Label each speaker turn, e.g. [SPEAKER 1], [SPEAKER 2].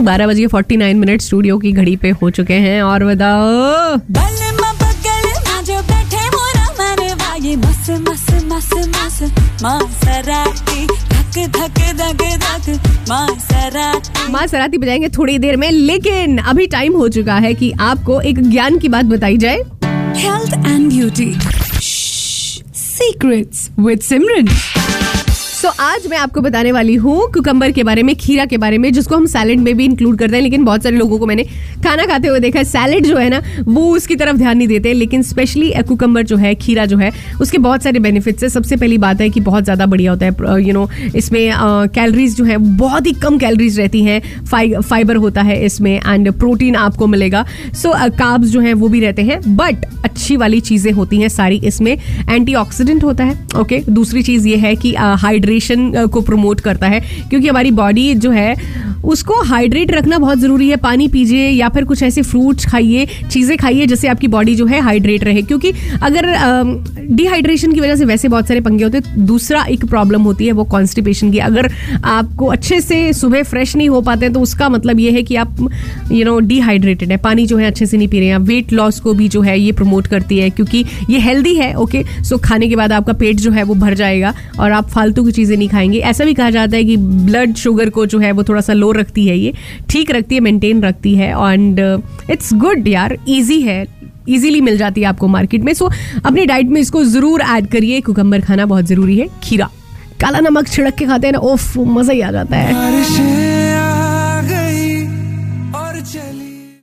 [SPEAKER 1] Morning बारह बजे forty nine minute studio की घड़ी पे हो चुके हैं और बताओ
[SPEAKER 2] माँ
[SPEAKER 1] सराती बजाएँगे थोड़ी देर में लेकिन अभी टाइम हो चुका है कि आपको एक ज्ञान की बात बताई जाए।
[SPEAKER 2] Health and beauty secrets with Simran
[SPEAKER 1] so so, आज मैं आपको बताने वाली हूँ कुकम्बर के बारे में खीरा के बारे में जिसको हम सैलेड में भी इंक्लूड करते हैं लेकिन बहुत सारे लोगों को मैंने खाना खाते हुए देखा है। सैलेड जो है ना वो उसकी तरफ़ ध्यान नहीं देते लेकिन स्पेशली कुकम्बर जो है खीरा जो है उसके बहुत सारे बेनिफिट्स है। सबसे पहली बात है कि बहुत ज़्यादा बढ़िया होता है यू नो इसमें कैलरीज जो है बहुत ही कम कैलरीज रहती हैं। फाइबर होता है इसमें एंड प्रोटीन आपको मिलेगा। सो so, काब्स जो है वो भी रहते हैं। बट अच्छी वाली चीज़ें होती हैं सारी इसमें। एंटी होता है ओके? दूसरी चीज़ ये है कि हाइड्रेट हाइड्रेशन को प्रमोट करता है क्योंकि हमारी बॉडी जो है उसको हाइड्रेट रखना बहुत ज़रूरी है। पानी पीजिए या फिर कुछ ऐसे फ्रूट्स खाइए, चीज़ें खाइए जिससे आपकी बॉडी जो है हाइड्रेट रहे। क्योंकि अगर डिहाइड्रेशन की वजह से वैसे बहुत सारे पंगे होते हैं, दूसरा एक प्रॉब्लम होती है वो कॉन्स्टिपेशन की। अगर आपको अच्छे से सुबह फ्रेश नहीं हो पाते तो उसका मतलब ये है कि आप यू नो डिहाइड्रेटेड है। पानी जो है अच्छे से नहीं पी रहे हैं। वेट लॉस को भी जो है ये प्रमोट करती है, क्योंकि ये हेल्दी है ओके सो खाने के बाद आपका पेट जो है वो भर जाएगा और आप फालतू की चीज़ें नहीं खाएँगे। ऐसा भी कहा जाता है कि ब्लड शुगर को जो है वो थोड़ा सा लो रखती है ये ठीक रखती है मेंटेन रखती है एंड इट्स गुड यार ईजी है इजीली मिल जाती है आपको मार्केट में। सो so, अपनी डाइट में इसको ज़रूर ऐड करिए कुकम्बर खाना बहुत ज़रूरी है खीरा। काला नमक छिड़क के खाते हैं ना ओफ मज़ा ही आ जाता है।